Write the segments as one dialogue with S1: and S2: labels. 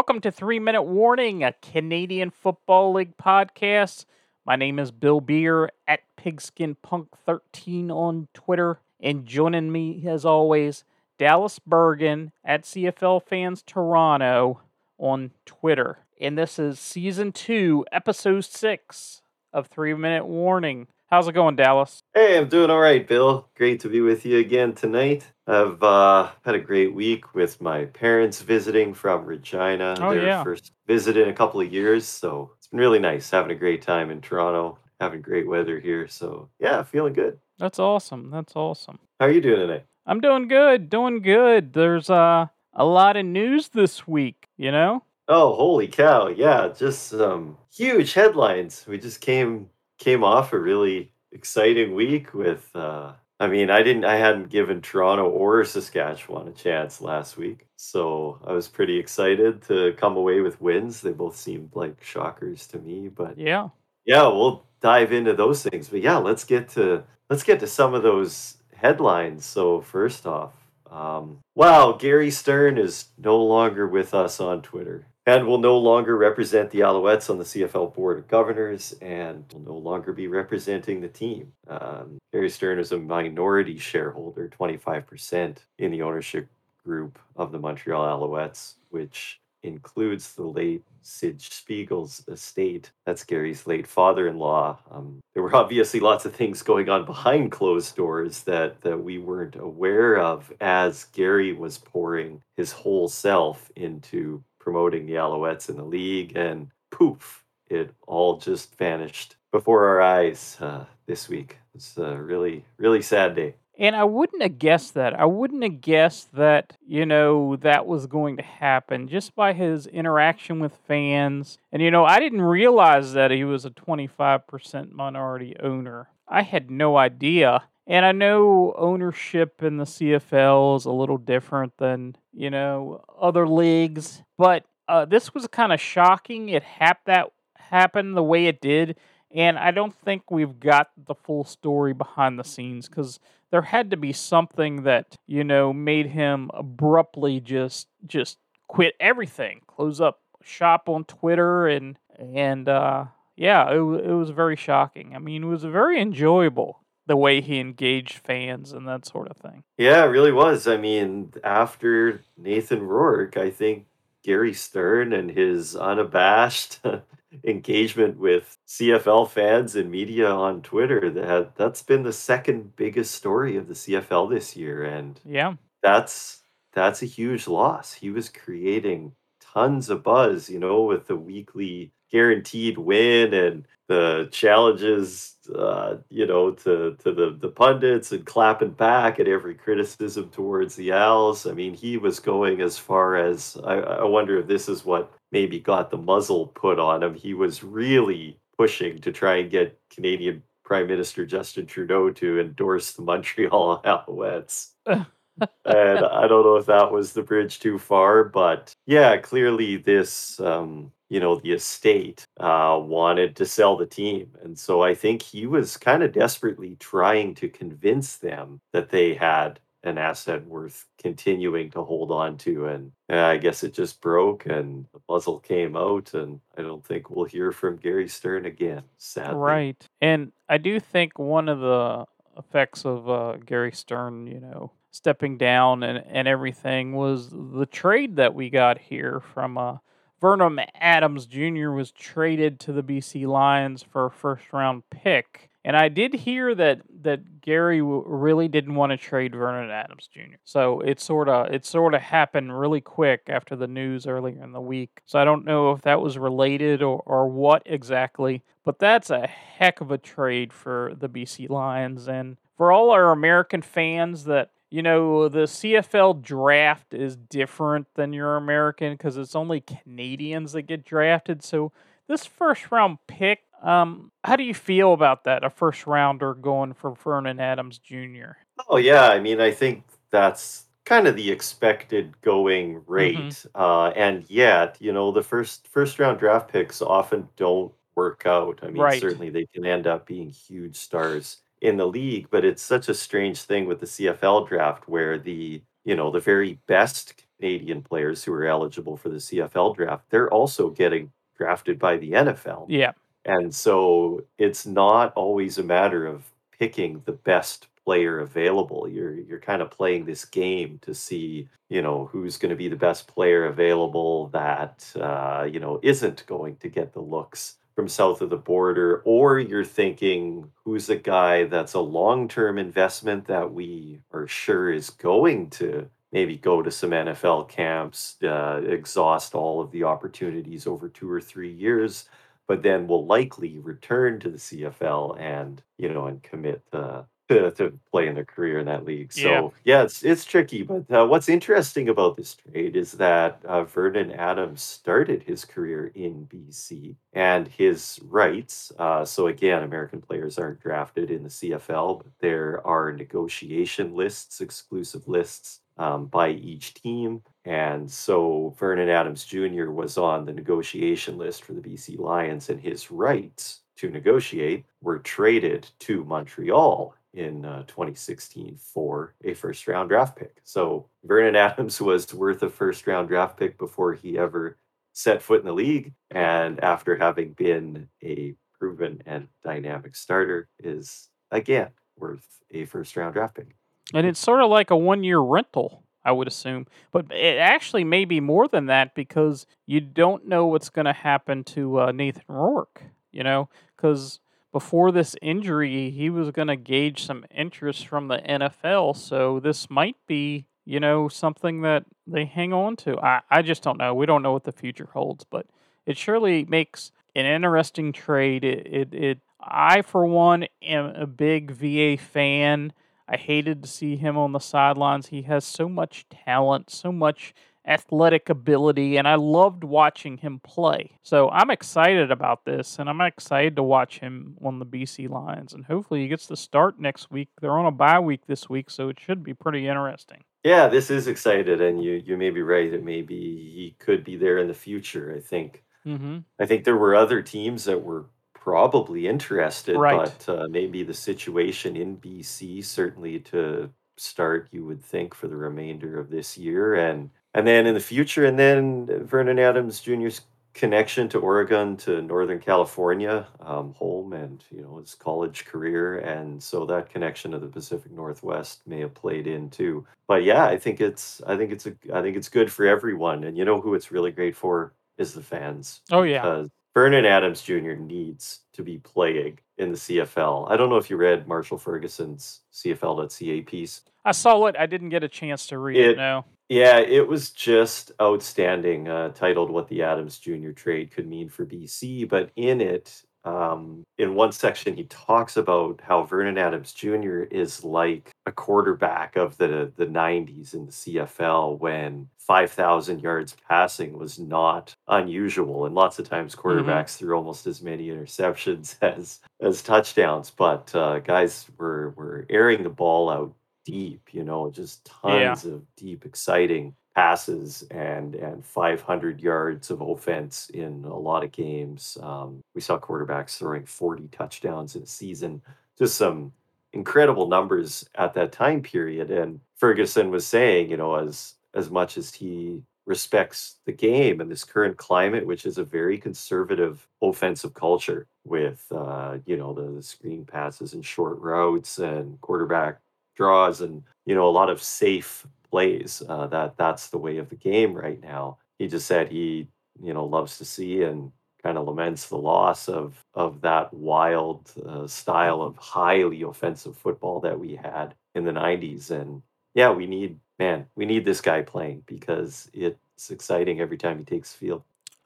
S1: Welcome to Three Minute Warning, a Canadian Football League podcast. My name is Bill Beer at PigskinPunk13 on Twitter. And joining me, as always, Dallas Bergen at CFL Fans Toronto on Twitter. And this is season two, episode six of Three Minute Warning. How's it going, Dallas?
S2: Hey, I'm doing all right, Bill. Great to be with you again tonight. I've uh, had a great week with my parents visiting from Regina.
S1: Oh,
S2: Their
S1: yeah.
S2: first visit in a couple of years, so it's been really nice having a great time in Toronto, having great weather here. So yeah, feeling good.
S1: That's awesome. That's awesome.
S2: How are you doing tonight?
S1: I'm doing good, doing good. There's uh, a lot of news this week, you know?
S2: Oh, holy cow! Yeah, just some huge headlines. We just came came off a really exciting week with. Uh, I mean, I didn't, I hadn't given Toronto or Saskatchewan a chance last week, so I was pretty excited to come away with wins. They both seemed like shockers to me, but
S1: Yeah.
S2: yeah, we'll dive into those things. But yeah, let's get to let's get to some of those headlines. So first off, um, wow, Gary Stern is no longer with us on Twitter and will no longer represent the Alouettes on the CFL Board of Governors and will no longer be representing the team. Um, Gary Stern is a minority shareholder, 25% in the ownership group of the Montreal Alouettes, which includes the late Sid Spiegel's estate. That's Gary's late father-in-law. Um, there were obviously lots of things going on behind closed doors that that we weren't aware of as Gary was pouring his whole self into promoting the Alouettes in the league, and poof, it all just vanished before our eyes uh, this week. It's a really, really sad day.
S1: And I wouldn't have guessed that. I wouldn't have guessed that, you know, that was going to happen just by his interaction with fans. And, you know, I didn't realize that he was a 25% minority owner. I had no idea. And I know ownership in the CFL is a little different than, you know, other leagues. But uh, this was kind of shocking. It hap- that happened the way it did. And I don't think we've got the full story behind the scenes because there had to be something that you know made him abruptly just just quit everything, close up shop on Twitter, and and uh, yeah, it it was very shocking. I mean, it was very enjoyable the way he engaged fans and that sort of thing.
S2: Yeah, it really was. I mean, after Nathan Rourke, I think Gary Stern and his unabashed engagement with CFL fans and media on Twitter that that's been the second biggest story of the CFL this year and
S1: Yeah,
S2: that's that's a huge loss. He was creating tons of buzz, you know, with the weekly guaranteed win and the challenges, uh, you know, to to the the pundits and clapping back at every criticism towards the Als. I mean, he was going as far as I, I wonder if this is what maybe got the muzzle put on him. He was really pushing to try and get Canadian Prime Minister Justin Trudeau to endorse the Montreal Alouettes and I don't know if that was the bridge too far, but yeah, clearly this, um, you know, the estate uh, wanted to sell the team, and so I think he was kind of desperately trying to convince them that they had an asset worth continuing to hold on to, and uh, I guess it just broke, and the puzzle came out, and I don't think we'll hear from Gary Stern again. Sadly,
S1: right. And I do think one of the effects of uh, Gary Stern, you know, stepping down and, and everything was the trade that we got here from uh, Vernon Adams Jr. was traded to the BC Lions for a first round pick. And I did hear that that Gary w- really didn't want to trade Vernon Adams Jr. So it sort of it sort of happened really quick after the news earlier in the week. So I don't know if that was related or, or what exactly, but that's a heck of a trade for the BC Lions and for all our American fans that you know the CFL draft is different than your American because it's only Canadians that get drafted. So this first round pick, um, how do you feel about that? A first rounder going for Vernon Adams Jr.
S2: Oh yeah, I mean, I think that's kind of the expected going rate. Uh, and yet, you know, the first first round draft picks often don't work out. I mean,
S1: Right.
S2: certainly they can end up being huge stars in the league, but it's such a strange thing with the CFL draft where the you know, the very best Canadian players who are eligible for the CFL draft, they're also getting drafted by the NFL.
S1: Yeah.
S2: And so it's not always a matter of picking the best player available. You're you're kind of playing this game to see, you know, who's going to be the best player available that uh, you know isn't going to get the looks from south of the border, or you're thinking who's a guy that's a long-term investment that we are sure is going to maybe go to some NFL camps, uh, exhaust all of the opportunities over two or three years, but then will likely return to the CFL and you know and commit uh, to, to play in their career in that league. So
S1: Yeah.
S2: yeah, it's it's tricky. But uh, what's interesting about this trade is that uh, Vernon Adams started his career in BC, and his rights. Uh, so again, American players aren't drafted in the CFL, but there are negotiation lists, exclusive lists um, by each team. And so Vernon Adams Jr. was on the negotiation list for the BC Lions, and his rights to negotiate were traded to Montreal in uh, 2016 for a first round draft pick. So Vernon Adams was worth a first round draft pick before he ever set foot in the league. And after having been a proven and dynamic starter, is again worth a first round draft pick.
S1: And it's sort of like a one year rental, I would assume. But it actually may be more than that because you don't know what's going to happen to uh, Nathan Rourke, you know? Because before this injury, he was going to gauge some interest from the NFL. So this might be, you know, something that they hang on to. I, I just don't know. We don't know what the future holds, but it surely makes an interesting trade. It, it, it I, for one, am a big VA fan. I hated to see him on the sidelines. He has so much talent, so much athletic ability, and I loved watching him play. So I'm excited about this, and I'm excited to watch him on the BC Lions. And hopefully, he gets the start next week. They're on a bye week this week, so it should be pretty interesting.
S2: Yeah, this is excited, and you you may be right. It may be he could be there in the future. I think
S1: Mm-hmm.
S2: I think there were other teams that were probably interested,
S1: Right.
S2: but uh, maybe the situation in BC certainly to start, you would think for the remainder of this year, and and then in the future, and then Vernon Adams Jr.'s connection to Oregon, to Northern California, um, home, and you know his college career, and so that connection to the Pacific Northwest may have played in too. But yeah, I think it's I think it's a I think it's good for everyone, and you know who it's really great for is the fans
S1: Oh, yeah.
S2: because Vernon Adams Jr. needs to be playing in the CFL. I don't know if you read Marshall Ferguson's CFL.ca piece.
S1: I saw it. I didn't get a chance to read it.
S2: It-
S1: No.
S2: Yeah, it was just outstanding, uh, titled What the Adams Jr. Trade Could Mean for BC. But in it, um, in one section, he talks about how Vernon Adams Jr. is like a quarterback of the, the 90s in the CFL when 5,000 yards passing was not unusual. And lots of times, quarterbacks threw almost as many interceptions as, as touchdowns. But uh, guys were, were airing the ball out deep, you know, just
S1: Yeah.
S2: tons of deep, exciting passes and and 500 yards of offense in a lot of games. Um, we saw quarterbacks throwing 40 touchdowns in a season. Just some incredible numbers at that time period. And Ferguson was saying, you know, as as much as he respects the game and this current climate, which is a very conservative offensive culture with, uh, you know, the, the screen passes and short routes and quarterback draws and you know a lot of safe plays. Uh, that that's the way of the game right now. He just said he you know loves to see and kind of laments the loss of of that wild uh, style of highly offensive football that we had in the 90s and yeah we need man we need this guy playing because it's exciting every time he takes field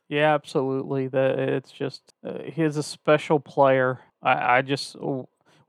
S1: Yeah, absolutely. That it's just uh, he's a special player. I, I just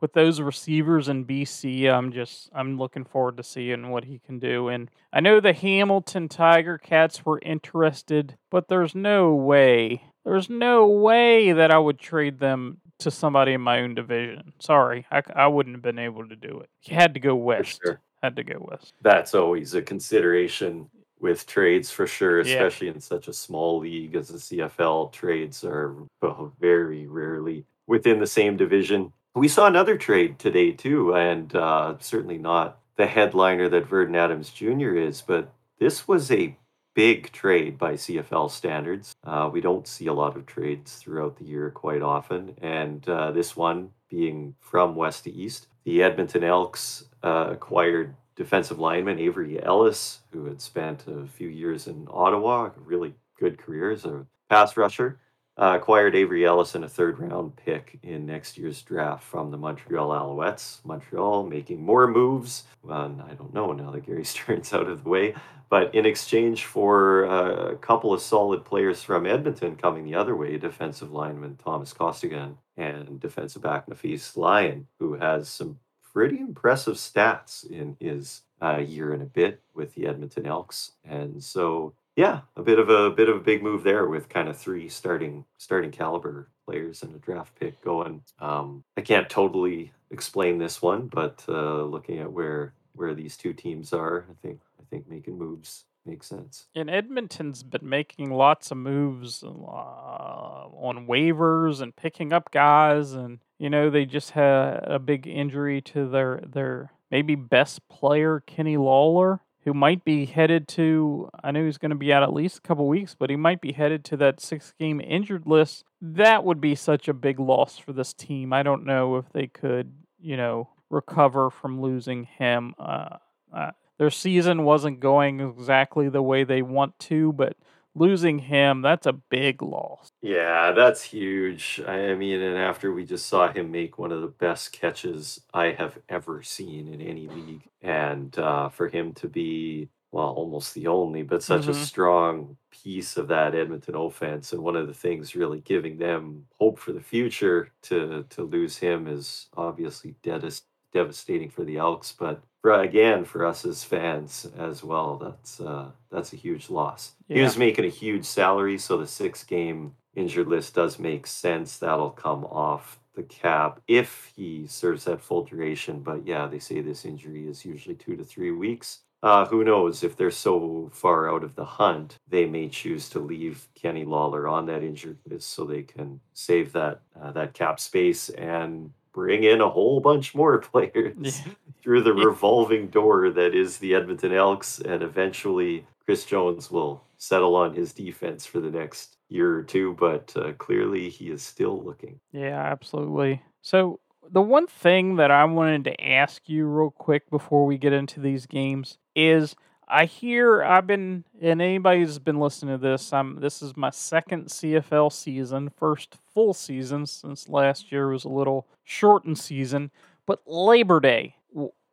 S1: with those receivers in BC, I'm just I'm looking forward to seeing what he can do. And I know the Hamilton Tiger Cats were interested, but there's no way, there's no way that I would trade them to somebody in my own division. Sorry, I, I wouldn't have been able to do it. You had to go west.
S2: sure
S1: Had to go west.
S2: that's always a consideration with trades for sure,
S1: Yeah.
S2: especially in such a small league as the CFL. Trades are uh, very rarely within the same division. We saw another trade today too, and uh, certainly not the headliner that Vernon Adams Jr. is, but this was a big trade by CFL standards. Uh, we don't see a lot of trades throughout the year quite often, and uh, this one being from west to east. The Edmonton Elks uh, acquired defensive lineman Avery Ellis, who had spent a few years in Ottawa, a really good career as a pass rusher. Uh, acquired Avery Ellis in a third round pick in next year's draft from the Montreal Alouettes. Montreal making more moves. Well, I don't know now that Gary Stern's out of the way, but in exchange for uh, a couple of solid players from Edmonton coming the other way, defensive lineman Thomas Costigan and defensive back Nafees Lyon, who has some pretty impressive stats in his uh, year and a bit with the Edmonton Elks. And so yeah, a bit of a bit of a big move there with kind of three starting starting caliber players and a draft pick going. Um, I can't totally explain this one, but uh, looking at where where these two teams are, I think I think making moves makes sense.
S1: And Edmonton's been making lots of moves uh, on waivers and picking up guys, and you know they just had a big injury to their their maybe best player Kenny Lawler who might be headed to I know he's going to be out at least a couple weeks, but he might be headed to that six game injured list. That would be such a big loss for this team. I don't know if they could, you know, recover from losing him. Uh, uh, their season wasn't going exactly the way they want to, but losing him, that's a big loss.
S2: Yeah, that's huge. I mean, and after we just saw him make one of the best catches I have ever seen in any league, and uh, for him to be, well, almost the only, but such mm-hmm. a strong piece of that Edmonton offense, and one of the things really giving them hope for the future to to lose him is obviously devastating for the Elks, but again for us as fans as well. That's uh, that's a huge loss. Yeah. He was making a huge salary, so the six game injured list does make sense. That'll come off the cap if he serves that full duration. But yeah, they say this injury is usually two to three weeks. Uh, who knows if they're so far out of the hunt, they may choose to leave Kenny Lawler on that injured list so they can save that uh, that cap space and bring in a whole bunch more players yeah. through the revolving door that is the Edmonton Elks, and eventually Chris Jones will settle on his defense for the next year or two. But uh, clearly, he is still looking.
S1: Yeah, absolutely. So the one thing that I wanted to ask you real quick before we get into these games is I hear I've been and anybody who's been listening to this, I'm this is my second CFL season, first full season since last year was a little shortened season. But Labor Day,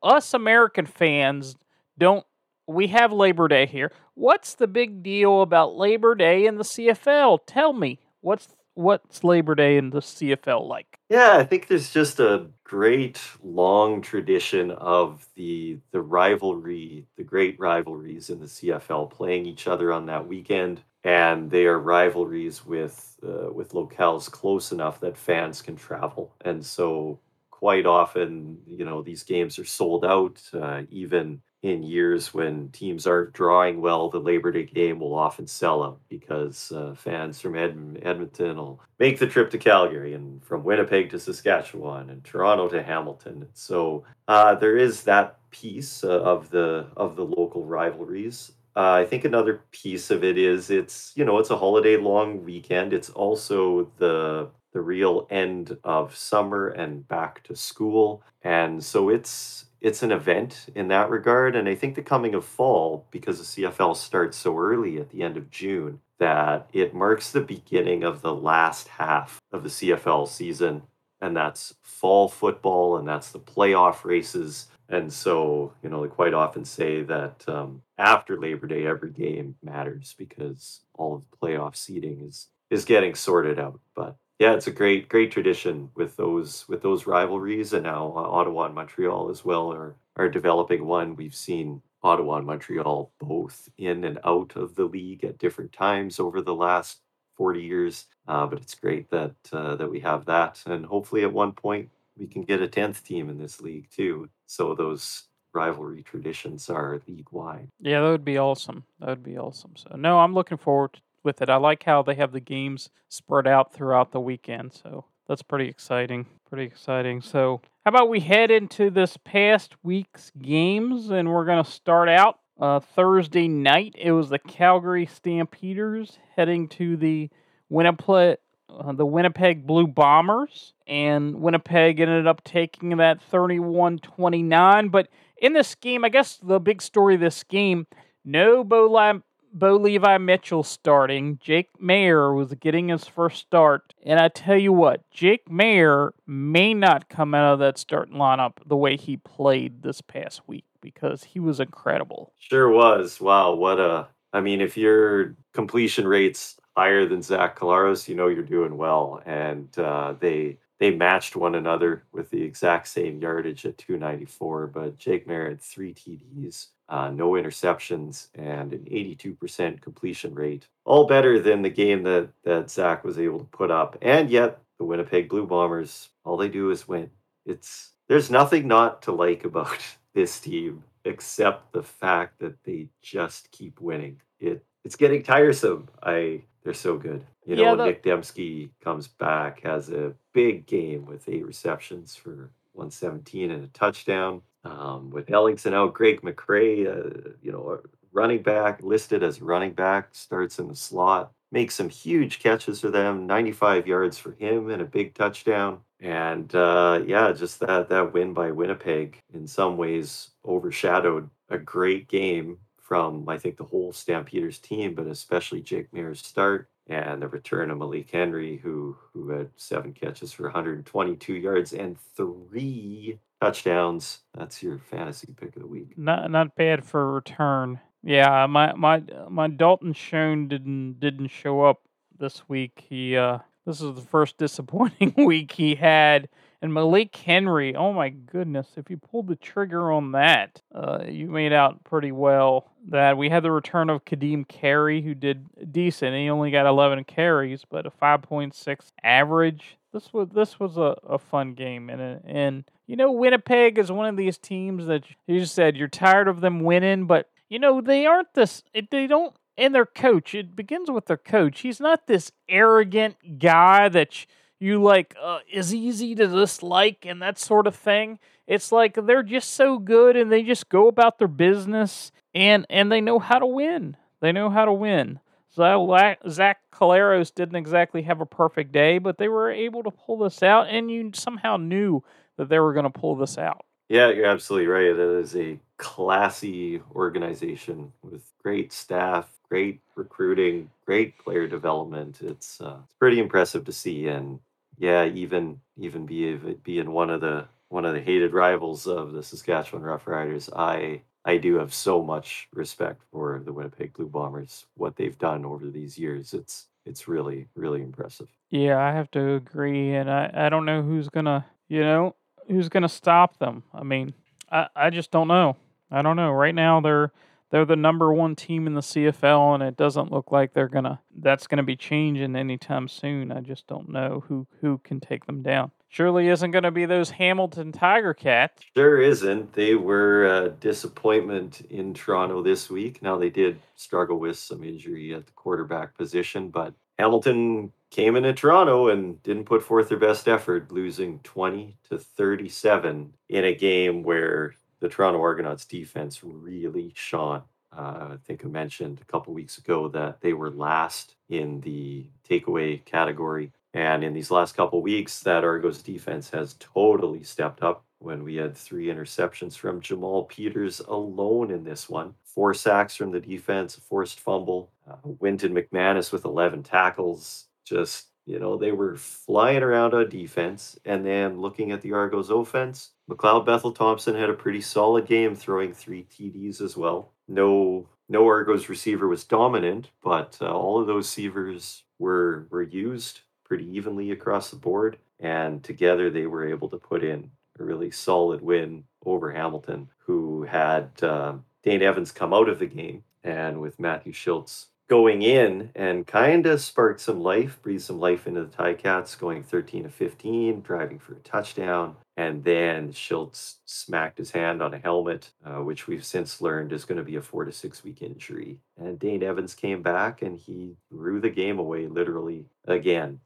S1: us American fans don't we have Labor Day here. What's the big deal about Labor Day in the CFL? Tell me. What's what's Labor Day in the CFL like?
S2: Yeah, I think there's just a great long tradition of the the rivalry, the great rivalries in the CFL playing each other on that weekend, and they are rivalries with uh, with locales close enough that fans can travel, and so quite often, you know, these games are sold out, uh, even in years when teams aren't drawing well, the Labor Day game will often sell out because uh, fans from Ed- Edmonton will make the trip to Calgary and from Winnipeg to Saskatchewan and Toronto to Hamilton. So uh, there is that piece uh, of the of the local rivalries. Uh, I think another piece of it is it's you know it's a holiday long weekend. It's also the the real end of summer and back to school, and so it's it's an event in that regard. And I think the coming of fall, because the CFL starts so early at the end of June, that it marks the beginning of the last half of the CFL season. And that's fall football and that's the playoff races. And so, you know, they quite often say that um, after Labor Day, every game matters because all of the playoff seeding is is getting sorted out. But yeah, it's a great great tradition with those with those rivalries, and now uh, Ottawa and Montreal as well are are developing one. We've seen Ottawa and Montreal both in and out of the league at different times over the last 40 years. Uh, but it's great that uh, that we have that, and hopefully at one point we can get a 10th team in this league too. So those rivalry traditions are league wide.
S1: Yeah, that would be awesome. That would be awesome. So no, I'm looking forward with it. I like how they have the games spread out throughout the weekend. So that's pretty exciting. Pretty exciting. So how about we head into this past week's games and we're going to start out uh, Thursday night. It was the Calgary Stampeders heading to the Winnipeg, uh, the Winnipeg Blue Bombers, and Winnipeg ended up taking that 31 29. But in this game, I guess the big story of this game no Bo, Bo Levi Mitchell starting. Jake Maier was getting his first start. And I tell you what, Jake Maier may not come out of that starting lineup the way he played this past week because he was incredible.
S2: Sure was. Wow, what a I mean, if your completion rates higher than Zach Collaros, you know you're doing well. And uh, they they matched one another with the exact same yardage at 294. But Jake Maier had three TDs, uh, no interceptions, and an 82% completion rate. All better than the game that that Zach was able to put up. And yet the Winnipeg Blue Bombers, all they do is win. It's there's nothing not to like about this team except the fact that they just keep winning. It it's getting tiresome. I they're so good. You know, yeah, the... Nick Demski comes back, has a big game with eight receptions for 117 and a touchdown. Um, with Ellingson out, Greg McCrae, uh, you know, running back listed as running back, starts in the slot, makes some huge catches for them, 95 yards for him and a big touchdown. And uh, yeah, just that that win by Winnipeg in some ways overshadowed a great game from I think the whole Stampeders team, but especially Jake Maier's start and the return of Malik Henry, who who had seven catches for 122 yards and three touchdowns. That's your fantasy pick of the week.
S1: Not not bad for a return. Yeah, my my my Dalton Schoen didn't didn't show up this week. He uh this is the first disappointing week he had and Malik Henry, oh my goodness, if you pulled the trigger on that, uh, you made out pretty well. That we had the return of Kadeem Carey, who did decent. He only got 11 carries, but a 5.6 average. This was this was a, a fun game, and and you know Winnipeg is one of these teams that you just said you're tired of them winning, but you know they aren't this. They don't and their coach. It begins with their coach. He's not this arrogant guy that you like uh, is easy to dislike and that sort of thing. It's like they're just so good and they just go about their business and and they know how to win. They know how to win. So Zach Collaros didn't exactly have a perfect day, but they were able to pull this out, and you somehow knew that they were going to pull this out.
S2: Yeah, you're absolutely right. It is a classy organization with great staff, great recruiting, great player development. It's uh, it's pretty impressive to see, and yeah, even even be being one of the one of the hated rivals of the Saskatchewan Roughriders, I I do have so much respect for the Winnipeg Blue Bombers, what they've done over these years. It's it's really really impressive.
S1: Yeah, I have to agree, and I I don't know who's gonna you know who's gonna stop them. I mean, I I just don't know. I don't know. Right now they're they're the number one team in the CFL, and it doesn't look like they're gonna. That's gonna be changing anytime soon. I just don't know who who can take them down. Surely isn't going to be those Hamilton Tiger Cats.
S2: Sure isn't. They were a disappointment in Toronto this week. Now they did struggle with some injury at the quarterback position, but Hamilton came into Toronto and didn't put forth their best effort, losing 20 to 37 in a game where the Toronto Argonauts defense really shone. Uh, I think I mentioned a couple weeks ago that they were last in the takeaway category. And in these last couple weeks, that Argos defense has totally stepped up when we had three interceptions from Jamal Peters alone in this one. Four sacks from the defense, forced fumble. Uh, Wynton McManus with 11 tackles. Just you know, they were flying around on defense. And then looking at the Argos offense, McLeod Bethel Thompson had a pretty solid game, throwing three TDs as well. No, no Argos receiver was dominant, but uh, all of those receivers were were used pretty evenly across the board, and together they were able to put in a really solid win over Hamilton, who had uh, Dane Evans come out of the game, and with Matthew Shiltz going in and kind of sparked some life, breathed some life into the Ticats, going 13 to 15, driving for a touchdown. And then Shiltz smacked his hand on a helmet, uh, which we've since learned is going to be a four to six week injury. And Dane Evans came back and he threw the game away literally again.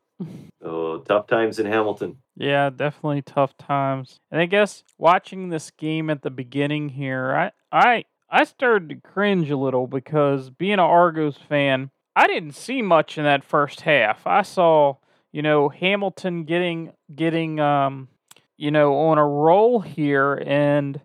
S2: Oh, tough times in Hamilton.
S1: Yeah, definitely tough times. And I guess watching this game at the beginning here, I I I started to cringe a little because being an Argos fan, I didn't see much in that first half. I saw, you know, Hamilton getting getting um you know, on a roll here and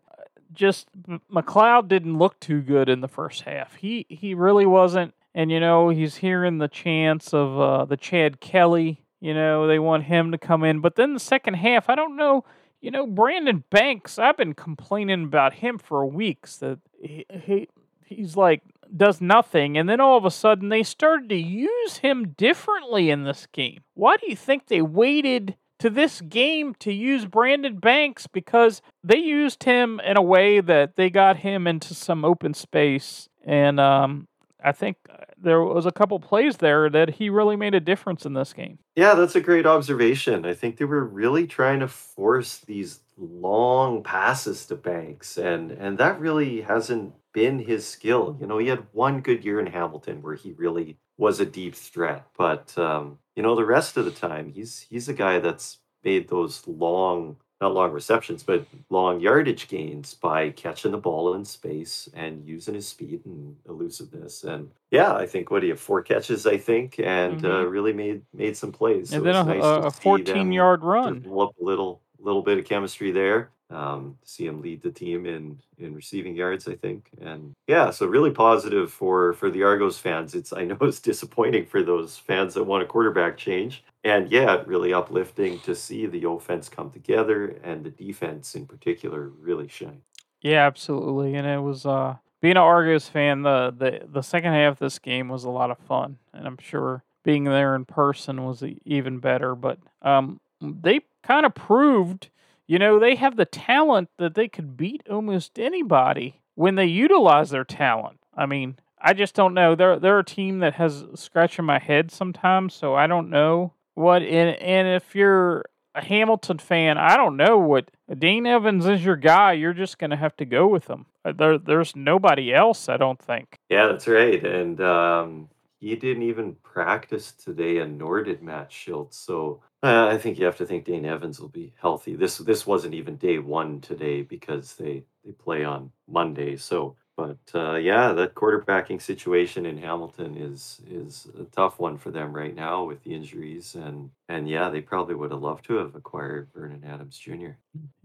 S1: just McLeod didn't look too good in the first half. He he really wasn't and you know, he's hearing the chants of uh, the Chad Kelly you know, they want him to come in. But then the second half, I don't know. You know, Brandon Banks, I've been complaining about him for weeks that he, he he's like does nothing and then all of a sudden they started to use him differently in this game. Why do you think they waited to this game to use Brandon Banks because they used him in a way that they got him into some open space and um, I think uh, there was a couple plays there that he really made a difference in this game.
S2: Yeah, that's a great observation. I think they were really trying to force these long passes to Banks, and and that really hasn't been his skill. You know, he had one good year in Hamilton where he really was a deep threat, but um, you know, the rest of the time, he's he's a guy that's made those long not long receptions, but long yardage gains by catching the ball in space and using his speed and elusiveness. And yeah, I think what do you four catches? I think, and mm-hmm. uh, really made made some plays.
S1: And so then a, nice a 14 yard run.
S2: Develop a little little bit of chemistry there. Um, see him lead the team in in receiving yards, I think, and yeah, so really positive for for the Argos fans. It's I know it's disappointing for those fans that want a quarterback change, and yeah, really uplifting to see the offense come together and the defense in particular really shine.
S1: Yeah, absolutely, and it was uh, being an Argos fan. The the the second half of this game was a lot of fun, and I'm sure being there in person was even better. But um, they kind of proved you know, they have the talent that they could beat almost anybody when they utilize their talent. I mean, I just don't know. They're they're a team that has scratching my head sometimes, so I don't know what. And and if you're a Hamilton fan, I don't know what Dean Evans is your guy. You're just to have to go with him. Uh, there, there's nobody else, I don't think.
S2: Yeah, that's right. And um, he didn't even practice today, and nor did Matt Shiltz. So uh, I think you have to think Dane Evans will be healthy. This this wasn't even day one today because they they play on Monday. So, but uh, yeah, that quarterbacking situation in Hamilton is is a tough one for them right now with the injuries and and yeah, they probably would have loved to have acquired Vernon Adams Jr.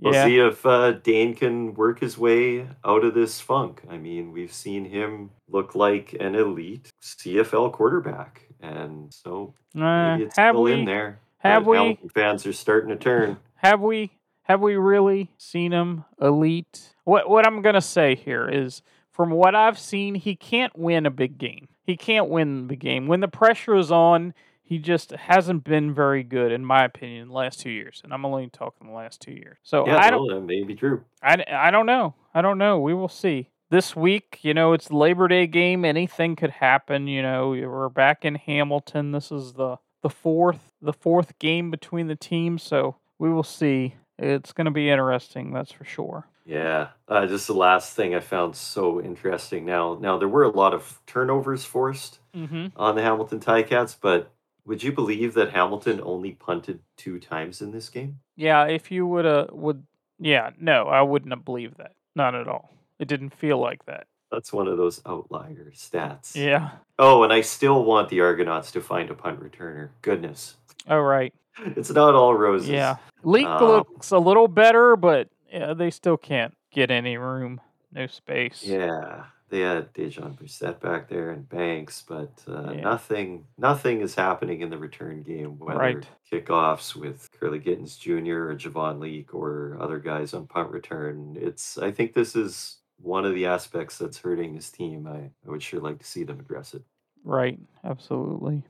S2: We'll yeah. see if uh, Dane can work his way out of this funk. I mean, we've seen him look like an elite CFL quarterback, and so maybe it's still we? in there.
S1: Have we?
S2: Fans are starting to turn.
S1: Have we? Have we really seen him elite? What What I'm gonna say here is, from what I've seen, he can't win a big game. He can't win the game when the pressure is on. He just hasn't been very good, in my opinion, the last two years. And I'm only talking the last two years. So
S2: yeah,
S1: I don't.
S2: Well, that may be true.
S1: I, I don't know. I don't know. We will see this week, you know, it's Labor Day game. Anything could happen. You know, we're back in Hamilton. This is the the fourth the fourth game between the teams, so we will see. It's going to be interesting, that's for sure.
S2: Yeah, uh, just the last thing I found so interesting. Now, now there were a lot of turnovers forced
S1: mm-hmm.
S2: on the Hamilton Ticats, but would you believe that Hamilton only punted two times in this game?
S1: Yeah, if you would uh would yeah, no, I wouldn't have believed that. Not at all. It didn't feel like that.
S2: That's one of those outlier stats.
S1: Yeah.
S2: Oh, and I still want the Argonauts to find a punt returner. Goodness.
S1: Oh, right.
S2: It's not all roses.
S1: Yeah. Leake um, looks a little better, but yeah, they still can't get any room. No space.
S2: Yeah. They had Dejon Brissett back there and Banks, but uh, yeah. nothing nothing is happening in the return game, whether right. kickoffs with Kurleigh Gittens Jr. or Javon Leake or other guys on punt return. It's I think this is one of the aspects that's hurting his team. I, I would sure like to see them address it.
S1: Right, absolutely.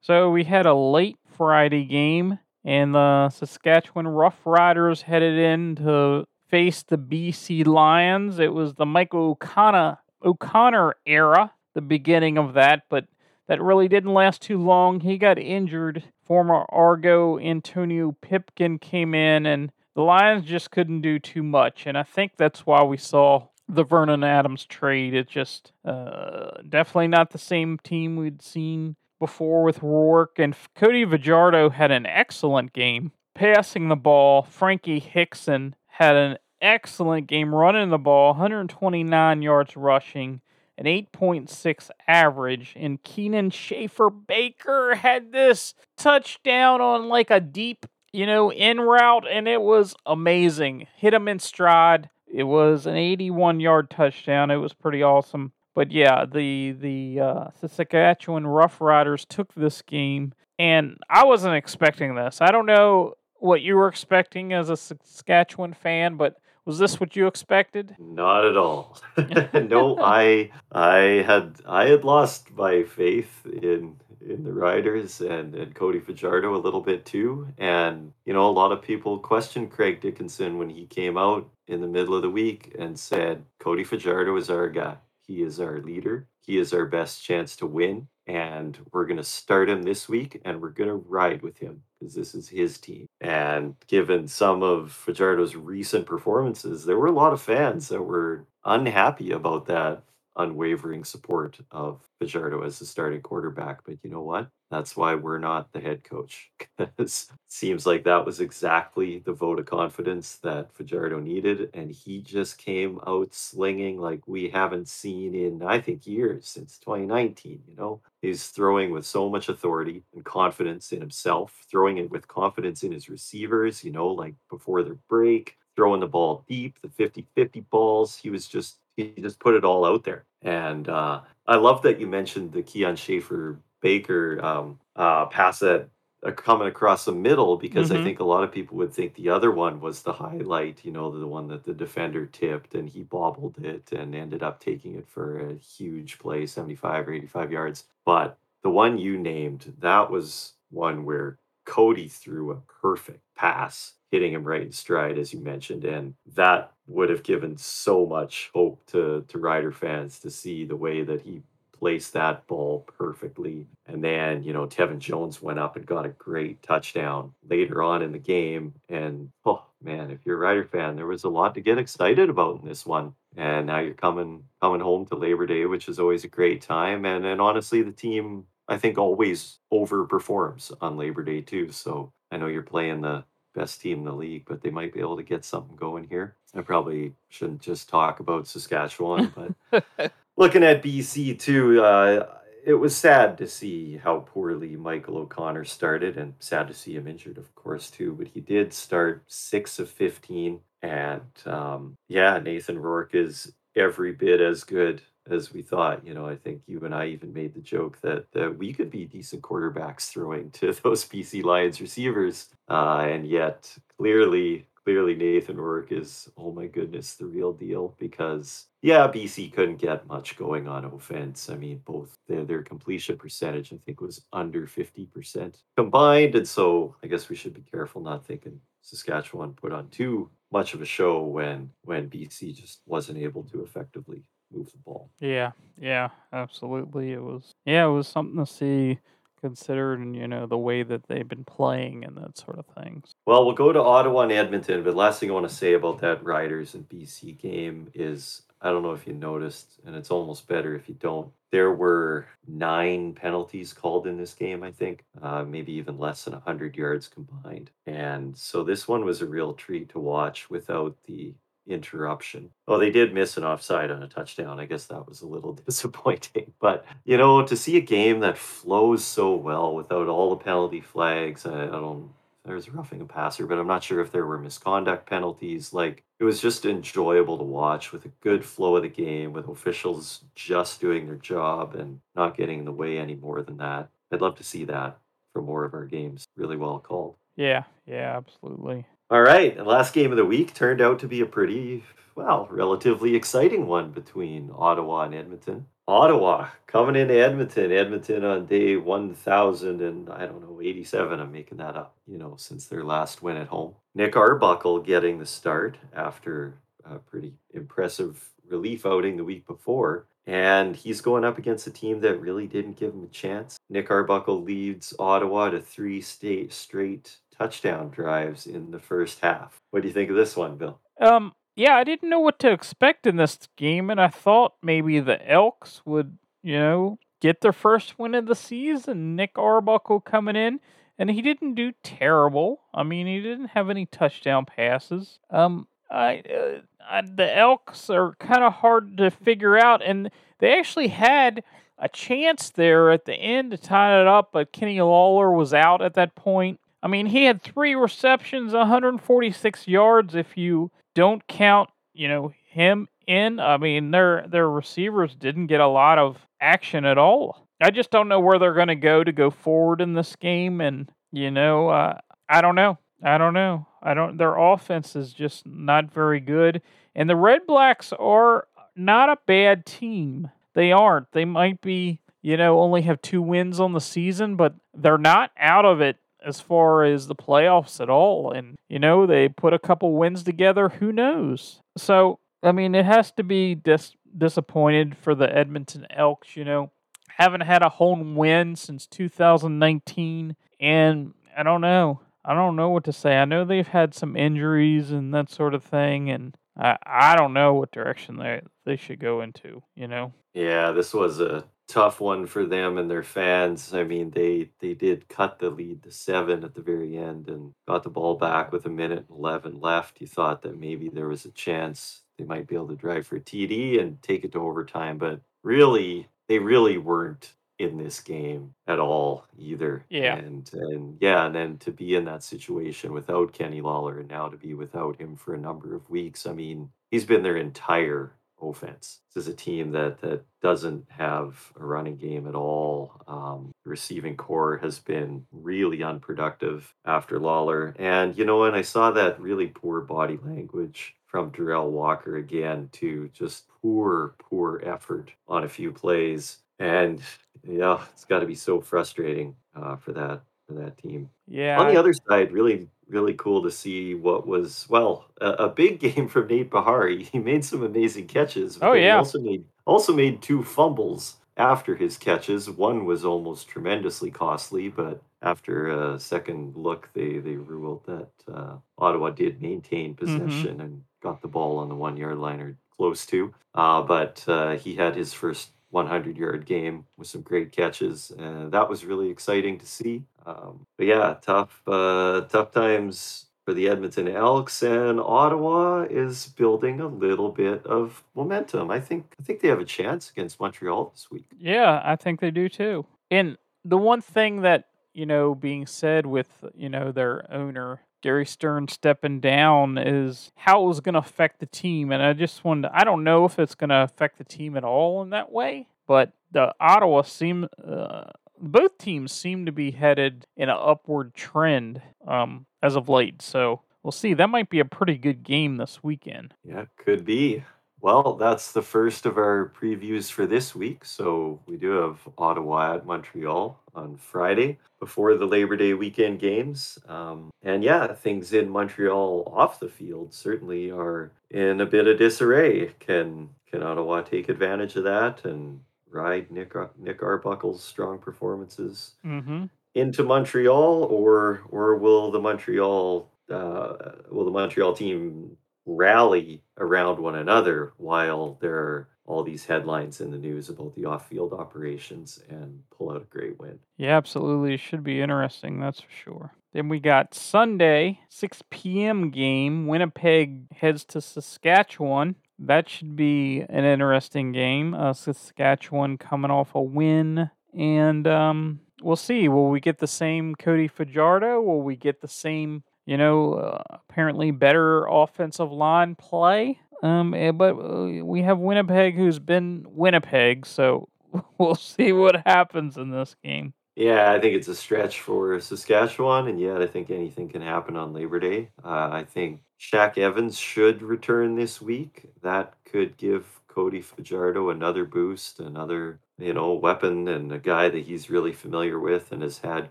S1: So we had a late Friday game, and the Saskatchewan Roughriders headed in to face the BC Lions. It was the Mike O'Connor, O'Connor era, the beginning of that, but that really didn't last too long. He got injured. Former Argo Antonio Pipkin came in, and the Lions just couldn't do too much. And I think that's why we saw the Vernon Adams trade. It's just uh, definitely not the same team we'd seen before with Rourke, and Cody Fajardo had an excellent game passing the ball. Frankie Hickson had an excellent game running the ball, 129 yards rushing, an 8.6 average. And Kian Schaffer Baker had this touchdown on like a deep, you know, in route, and it was amazing. Hit him in stride. It was an 81 yard touchdown. It was pretty awesome. But yeah, the the uh, Saskatchewan Roughriders took this game, and I wasn't expecting this. I don't know what you were expecting as a Saskatchewan fan, but was this what you expected?
S2: Not at all. no, I I had I had lost my faith in in the riders and, and Cody Fajardo a little bit too. And, you know, a lot of people questioned Craig Dickenson when he came out in the middle of the week and said, Cody Fajardo is our guy. He is our leader. He is our best chance to win. And we're going to start him this week and we're going to ride with him because this is his team. And given some of Fajardo's recent performances, there were a lot of fans that were unhappy about that unwavering support of Fajardo as the starting quarterback. But you know what? That's why we're not the head coach. Because it seems like that was exactly the vote of confidence that Fajardo needed. And he just came out slinging like we haven't seen in, I think, years since 2019. You know, he's throwing with so much authority and confidence in himself, throwing it with confidence in his receivers, you know, like before their break, throwing the ball deep, the 50 50 balls. He was just he just put it all out there. And uh, I love that you mentioned the Kian Schaffer Baker um, uh, pass that uh, coming across the middle because mm-hmm. I think a lot of people would think the other one was the highlight, you know, the one that the defender tipped and he bobbled it and ended up taking it for a huge play, 75 or 85 yards. But the one you named, that was one where Cody threw a perfect pass hitting him right in stride, as you mentioned. And that would have given so much hope to, to Rider fans to see the way that he placed that ball perfectly. And then, you know, Tevin Jones went up and got a great touchdown later on in the game. And oh man, if you're a Rider fan, there was a lot to get excited about in this one. And now you're coming coming home to Labor Day, which is always a great time. And and honestly, the team I think always overperforms on Labor Day too. So I know you're playing the best team in the league, but they might be able to get something going here. I probably shouldn't just talk about Saskatchewan, but looking at BC too, uh, it was sad to see how poorly Michael O'Connor started, and sad to see him injured, of course, too. But he did start six of 15. And um, yeah, Nathan Rourke is every bit as good as we thought. You know, I think you and I even made the joke that, that we could be decent quarterbacks throwing to those BC Lions receivers. Uh, and yet, clearly, clearly Nathan Rourke is, oh my goodness, the real deal because, yeah, BC couldn't get much going on offense. I mean, both their, their completion percentage, I think, was under 50% combined. And so I guess we should be careful not thinking Saskatchewan put on too much of a show when when BC just wasn't able to effectively move the ball.
S1: Yeah, yeah, absolutely. It was yeah, it was something to see considering you know the way that they've been playing and that sort of things.
S2: Well, we'll go to Ottawa and Edmonton, but last thing I want to say about that Riders and BC game is I don't know if you noticed, and it's almost better if you don't. There were nine penalties called in this game, I think, uh, maybe even less than 100 yards combined. And so this one was a real treat to watch without the interruption. Oh, they did miss an offside on a touchdown. I guess that was a little disappointing. But, you know, to see a game that flows so well without all the penalty flags, I, I don't there's roughing a passer, but I'm not sure if there were misconduct penalties. Like it was just enjoyable to watch with a good flow of the game, with officials just doing their job and not getting in the way any more than that. I'd love to see that for more of our games. Really well called.
S1: Yeah, yeah, absolutely.
S2: All right. The last game of the week turned out to be a pretty, well, relatively exciting one between Ottawa and Edmonton. Ottawa coming into Edmonton. Edmonton on day 1000 and I don't know, 87. I'm making that up, you know, since their last win at home. Nick Arbuckle getting the start after a pretty impressive relief outing the week before. And he's going up against a team that really didn't give him a chance. Nick Arbuckle leads Ottawa to three state straight touchdown drives in the first half. What do you think of this one, Bill?
S1: Um, yeah, I didn't know what to expect in this game, and I thought maybe the Elks would, you know, get their first win of the season. Nick Arbuckle coming in, and he didn't do terrible. I mean, he didn't have any touchdown passes. Um, I, uh, I the Elks are kind of hard to figure out, and they actually had a chance there at the end to tie it up, but Kenny Lawler was out at that point. I mean, he had three receptions, 146 yards. If you don't count, you know, him in, I mean, their their receivers didn't get a lot of action at all. I just don't know where they're going to go to go forward in this game, and you know, uh, I don't know. I don't know. I don't. Their offense is just not very good, and the Red Blacks are not a bad team. They aren't. They might be, you know, only have two wins on the season, but they're not out of it as far as the playoffs at all. And, you know, they put a couple wins together. Who knows? So, I mean, it has to be dis- disappointed for the Edmonton Elks, you know. Haven't had a home win since 2019. And I don't know. I don't know what to say. I know they've had some injuries and that sort of thing. And I, I don't know what direction they, they should go into, you know.
S2: Yeah, this was a tough one for them and their fans. I mean, they they did cut the lead to seven at the very end and got the ball back with a minute and eleven left. You thought that maybe there was a chance they might be able to drive for a TD and take it to overtime, but really, they really weren't in this game at all either.
S1: Yeah.
S2: And and yeah, and then to be in that situation without Kenny Lawler and now to be without him for a number of weeks. I mean, he's been their entire offense. This is a team that that doesn't have a running game at all. Um, receiving core has been really unproductive after Lawler, and you know, and I saw that really poor body language from Derel Walker again to just poor, poor effort on a few plays, and yeah, it's got to be so frustrating uh, for that for that team.
S1: Yeah.
S2: On the other side, really really cool to see what was well a, a big game from Nate Behar. He made some amazing catches.
S1: Oh yeah.
S2: He also made also made two fumbles after his catches. One was almost tremendously costly, but after a second look, they they ruled that uh, Ottawa did maintain
S1: Mm-hmm.
S2: possession and got the ball on the one yard line or close to. Uh, but uh, he had his first 100 yard game with some great catches. And that was really exciting to see. Um, but yeah, tough, uh, tough times for the Edmonton Elks and Ottawa is building a little bit of momentum. I think, I think they have a chance against Montreal this week.
S1: Yeah, I think they do too. And the one thing that, you know, being said with, you know, their owner, Gary Stern stepping down is how it was going to affect the team. And I just wanted, to, I don't know if it's going to affect the team at all in that way, but the Ottawa seem, uh, both teams seem to be headed in an upward trend um, as of late. So we'll see. That might be a pretty good game this weekend.
S2: Yeah, could be. Well, that's the first of our previews for this week. So we do have Ottawa at Montreal on Friday before the Labor Day weekend games. Um, and yeah, things in Montreal off the field certainly are in a bit of disarray. Can can Ottawa take advantage of that and ride Nick Nick Arbuckle's strong performances
S1: Mm-hmm.
S2: into Montreal, or or will the Montreal uh, will the Montreal team rally around one another while there are all these headlines in the news about the off-field operations and pull out a great win?
S1: Yeah, absolutely. It should be interesting, that's for sure. Then we got Sunday, 6 p.m. game. Winnipeg heads to Saskatchewan. That should be an interesting game. Uh, Saskatchewan coming off a win. And um, we'll see. Will we get the same Cody Fajardo? Will we get the same, you know, uh, apparently better offensive line play? Um, eh, but uh, we have Winnipeg who's been Winnipeg, so we'll see what happens in this game.
S2: Yeah, I think it's a stretch for Saskatchewan, and yet I think anything can happen on Labor Day. Uh, I think Shaq Evans should return this week. That could give Cody Fajardo another boost, another you know weapon, and a guy that he's really familiar with and has had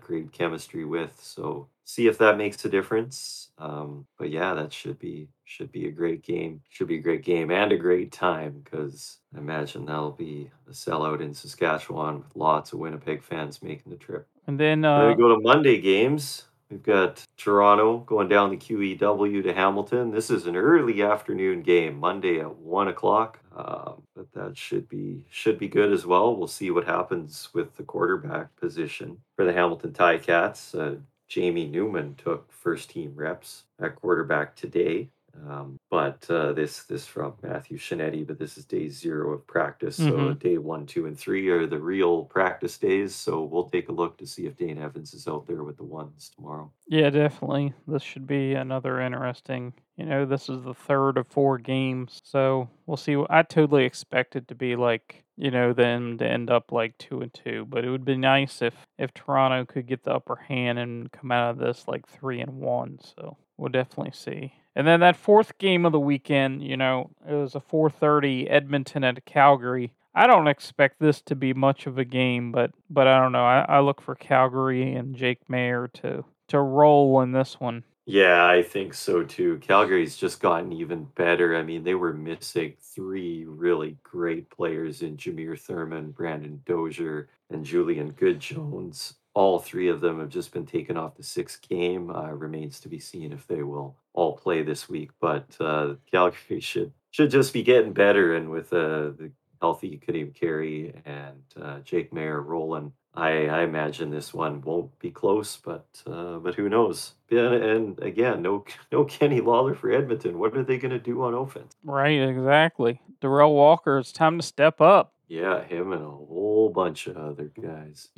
S2: great chemistry with. So see if that makes a difference. Um, but yeah, that should be should be a great game. Should be a great game and a great time because I imagine that'll be a sellout in Saskatchewan with lots of Winnipeg fans making the trip.
S1: And then, uh,
S2: we go to Monday games. We've got Toronto going down the QEW to Hamilton. This is an early afternoon game, Monday at one o'clock. Um, but that should be should be good as well. We'll see what happens with the quarterback position for the Hamilton Ticats. Uh, Jamie Newman took first team reps at quarterback today. Um, but uh, this this from Matthew Scianitti, but this is day zero of practice. So
S1: Mhm.
S2: day one, two, and three are the real practice days. So we'll take a look to see if Dane Evans is out there with the ones tomorrow.
S1: Yeah, definitely. This should be another interesting. You know, this is the third of four games, so we'll see. I totally expect it to be like you know them to end up like two and two, but it would be nice if if Toronto could get the upper hand and come out of this like three and one. So we'll definitely see. And then that fourth game of the weekend, you know, it was a 4:30 Edmonton at Calgary. I don't expect this to be much of a game, but but I don't know. I, I look for Calgary and Jake Maier to to roll in this one.
S2: Yeah, I think so too. Calgary's just gotten even better. I mean, they were missing three really great players in Jameer Thurman, Brandon Dozier, and Julian Good Jones. All three of them have just been taken off the sixth game. Uh, remains to be seen if they will all play this week. But uh, Calgary should should just be getting better, and with uh, the healthy Kadeem Carey and uh, Jake Maier rolling, I, I imagine this one won't be close, but uh, but who knows? Yeah, and again, no no Kenny Lawler for Edmonton. What are they going to do on offense?
S1: Right, exactly. Derel Walker, it's time to step up.
S2: Yeah, him and a whole bunch of other guys.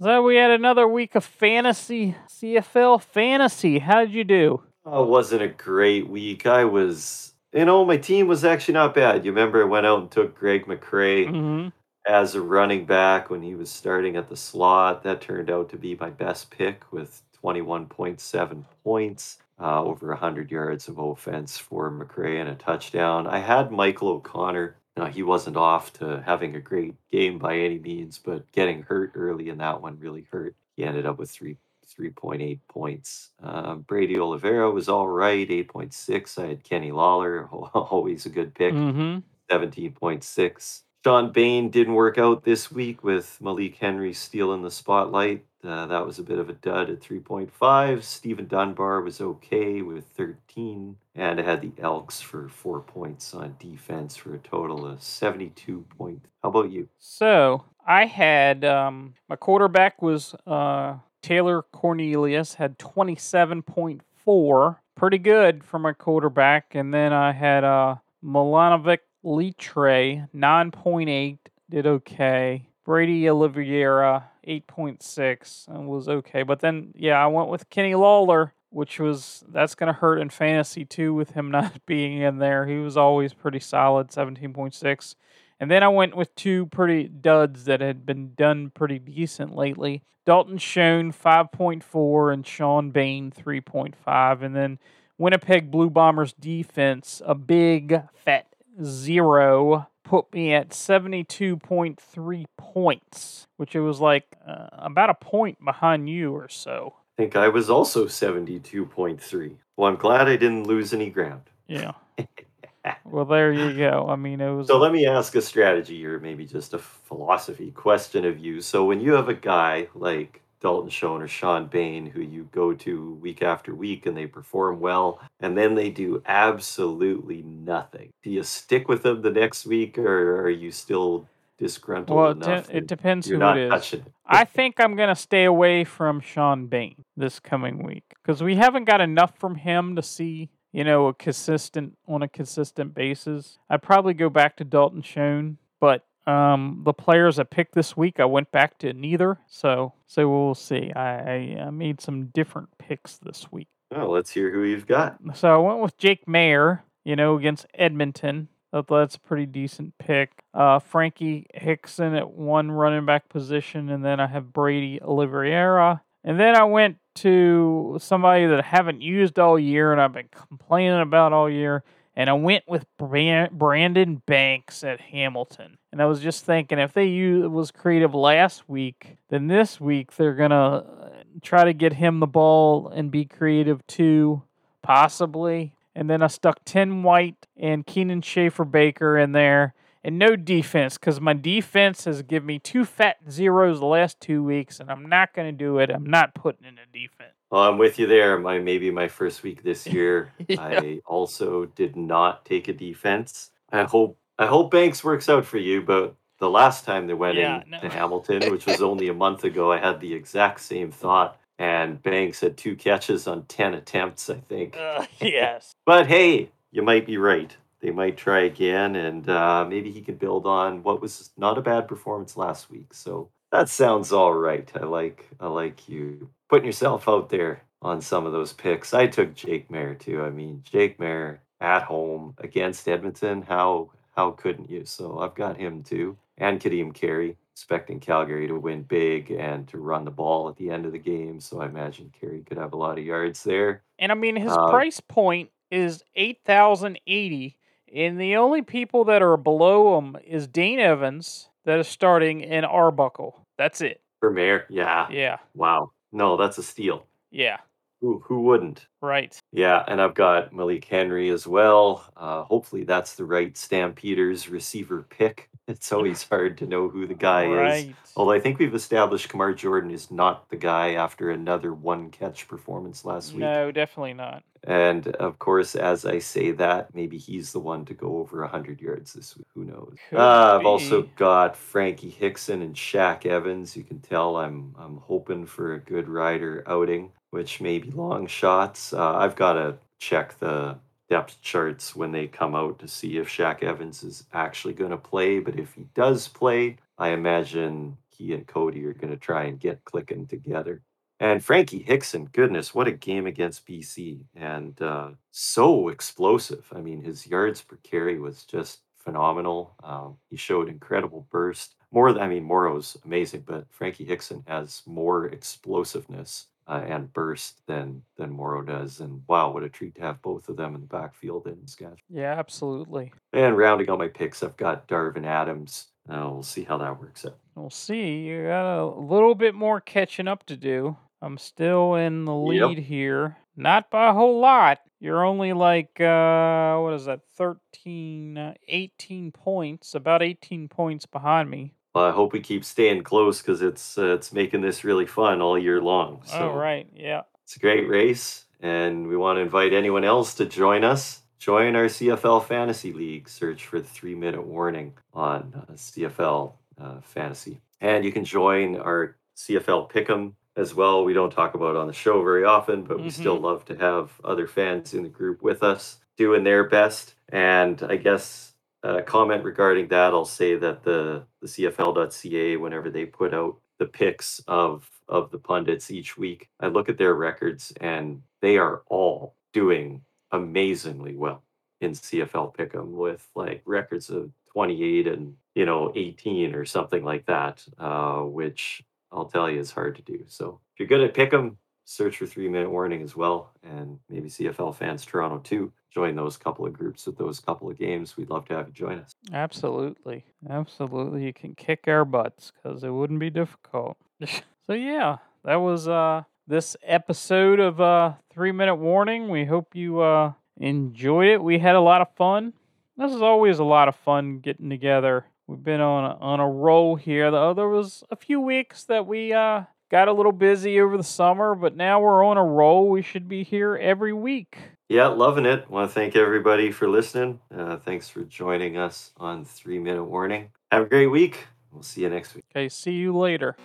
S1: so we had another week of fantasy, CFL fantasy. How'd you do?
S2: Oh, it wasn't a great week. I was, you know, my team was actually not bad. You remember I went out and took Greg McCrae
S1: Mm-hmm.
S2: As a running back when he was starting at the slot. That turned out to be my best pick with 21.7 points, uh, over 100 yards of offense for McCrae and a touchdown. I had Michael O'Connor. Now, he wasn't off to having a great game by any means, but getting hurt early in that one really hurt. He ended up with three 3.8 points. Uh, Brady Oliveira was all right, 8.6. I had Kenny Lawler, always a good pick.
S1: Mm-hmm.
S2: 17.6. Shawn Bane didn't work out this week with Malik Henry stealing the spotlight. Uh, that was a bit of a dud at 3.5. Steven Dunbar was okay with 13. And had the Elks for four points on defense for a total of 72 points. How about you?
S1: So I had um, my quarterback was uh, Taylor Cornelius, had twenty seven point four, pretty good for my quarterback, and then I had uh, Milanovic Litre nine point eight, did okay. Brady Oliveira eight point six and was okay, but then yeah, I went with Kenny Lawler. Which was that's gonna hurt in fantasy too with him not being in there. He was always pretty solid, seventeen point six. And then I went with two pretty duds that had been done pretty decent lately. Dalton Schoen 5.4 and Shawn Bane 3.5. And then Winnipeg Blue Bombers defense, a big fat zero, put me at 72.3 points, which it was like uh, about a point behind you or so.
S2: I think I was also 72.3. Well, I'm glad I didn't lose any ground.
S1: Yeah. well, there you go. I mean, it was.
S2: So let me ask a strategy or maybe just a philosophy question of you. So when you have a guy like Dalton Schoen or Shawn Bane who you go to week after week and they perform well and then they do absolutely nothing, do you stick with them the next week or are you still disgruntled
S1: well, it,
S2: enough?
S1: it depends who it is.
S2: touching?
S1: I think I'm going to stay away from Shawn Bane this coming week because we haven't got enough from him to see, you know, a consistent on a consistent basis. I'd probably go back to Dalton Schoen, but um, the players I picked this week, I went back to neither. So, so we'll see. I, I, I made some different picks this week.
S2: Well, let's hear who you've got.
S1: So I went with Jake Maier, you know, against Edmonton. That's a pretty decent pick. Uh, Frankie Hickson at one running back position, and then I have Brady Oliveira. And then I went to somebody that I haven't used all year and I've been complaining about all year. And I went with Brandon Banks at Hamilton. And I was just thinking if they used, was creative last week, then this week they're going to uh, try to get him the ball and be creative too, possibly. And then I stuck Tim White and Kian Schaffer Baker in there. And no defense, because my defense has given me two fat zeros the last two weeks, and I'm not to do it. I'm not putting in a defense.
S2: Well, I'm with you there. My maybe my first week this year,
S1: Yeah.
S2: I also did not take a defense. I hope I hope Banks works out for you, but the last time they went
S1: Yeah,
S2: in
S1: no.
S2: to Hamilton, which was only a month ago, I had the exact same thought. And Banks had two catches on ten attempts, I think.
S1: Uh, yes.
S2: But hey, you might be right. They might try again, and uh, maybe he can build on what was not a bad performance last week. So that sounds all right. I like I like you putting yourself out there on some of those picks. I took Jake Maier too. I mean, Jake Maier at home against Edmonton. How how couldn't you? So I've got him too, and Kadeem Carey. Expecting Calgary to win big and to run the ball at the end of the game. So I imagine Carey could have a lot of yards there.
S1: And I mean, his
S2: Uh,
S1: price point is eight thousand eighty, and the only people that are below him is Dane Evans that is starting in Arbuckle. That's it.
S2: For Maier, yeah.
S1: Yeah,
S2: Wow. No, that's a steal.
S1: yeah,
S2: Who who wouldn't?
S1: right.
S2: Yeah, and I've got Malik Henry as well. Uh, hopefully that's the right Stampeders receiver pick. It's always hard to know who the guy is. Although I think we've established Kamar Jordan is not the guy after another one catch performance last week.
S1: No, definitely not.
S2: And of course, as I say that, maybe he's the one to go over 100 yards this week. Who knows? Uh, I've also got Frankie Hickson and Shaq Evans. You can tell I'm I'm hoping for a good rider outing, which may be long shots. Uh, I've got to check the depth charts when they come out to see if Shaq Evans is actually going to play. But if he does play, I imagine he and Cody are going to try and get clicking together. And Frankie Hickson, goodness, what a game against BC. And uh, so explosive. I mean, his yards per carry was just phenomenal. Um, he showed incredible burst. More, than- I mean, Morrow's amazing, but Frankie Hickson has more explosiveness uh, and burst than than Morrow does. And wow, what a treat to have both of them in the backfield in Saskatchewan.
S1: Yeah, absolutely.
S2: And rounding out my picks, I've got Darvin Adams. Uh, we'll see how that works out.
S1: We'll see. You got a little bit more catching up to do. I'm still in the
S2: Yep.
S1: lead here. Not by a whole lot. You're only like, uh, what is that, 13, uh, 18 points, about 18 points behind me.
S2: Well, I hope we keep staying close because it's uh, it's making this really fun all year long. So
S1: oh, right. Yeah.
S2: It's a great race, and we want to invite anyone else to join us. Join our CFL Fantasy League. Search for the three minute warning on uh, CFL uh, Fantasy. And you can join our CFL Pick'em as well. We don't talk about it on the show very often, but we
S1: Mhm.
S2: still love to have other fans in the group with us doing their best. And I guess a comment regarding that, I'll say that the, the CFL.ca, whenever they put out the picks of of the pundits each week, I look at their records and they are all doing amazingly well in CFL Pick'em with like records of 28 and you know 18 or something like that, uh, which I'll tell you it's hard to do. So if you're good at Pick'em, search for three minute warning as well, and maybe CFL fans Toronto too. Join those couple of groups with those couple of games. We'd love to have you join us.
S1: Absolutely. Absolutely. You can kick our butts because it wouldn't be difficult. so, yeah, that was uh, this episode of uh, Three Minute Warning. We hope you uh, enjoyed it. We had a lot of fun. This is always a lot of fun getting together. We've been on a, on a roll here. Though there was a few weeks that we uh, got a little busy over the summer, but now we're on a roll. We should be here every week.
S2: Yeah, loving it. Want to thank everybody for listening. Uh, thanks for joining us on Three Minute Warning. Have a great week. We'll see you next week.
S1: Okay, see you later.